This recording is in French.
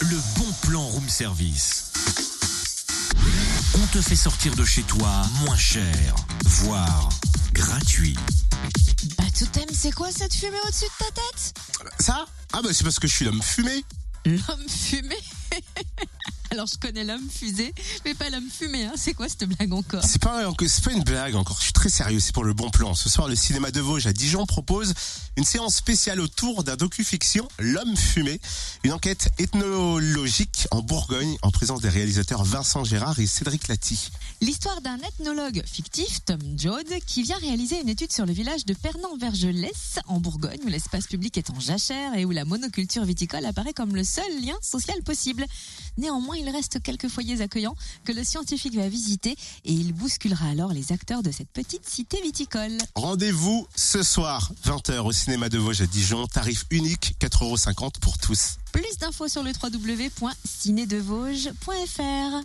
le bon plan room service. On te fait sortir de chez toi moins cher, voire gratuit. Bah tout aime, c'est quoi cette fumée au-dessus de ta tête? Ça? Ah bah c'est parce que je suis l'homme fumé. L'homme fumé? Alors je connais l'homme fusée, mais pas l'homme fumé, hein. c'est quoi cette blague encore? C'est pas, c'est pas une blague encore, je suis très sérieux, c'est pour le bon plan. Ce soir, le cinéma de Vosges à Dijon propose une séance spéciale autour d'un docu-fiction, L'homme fumé, une enquête ethnologique en Bourgogne en présence des réalisateurs Vincent Gérard et Cédric Lati. L'histoire d'un ethnologue fictif, Tom Joad, qui vient réaliser une étude sur le village de Pernan-Vergelès en Bourgogne, où l'espace public est en jachère et où la monoculture viticole apparaît comme le seul lien social possible. Néanmoins, il reste quelques foyers accueillants que le scientifique va visiter et il bousculera alors les acteurs de cette petite cité viticole. Rendez-vous ce soir, 20h au cinéma de Vosges à Dijon, tarif unique, 4,50€ pour tous. Plus d'infos sur le www.cinédevosges.fr.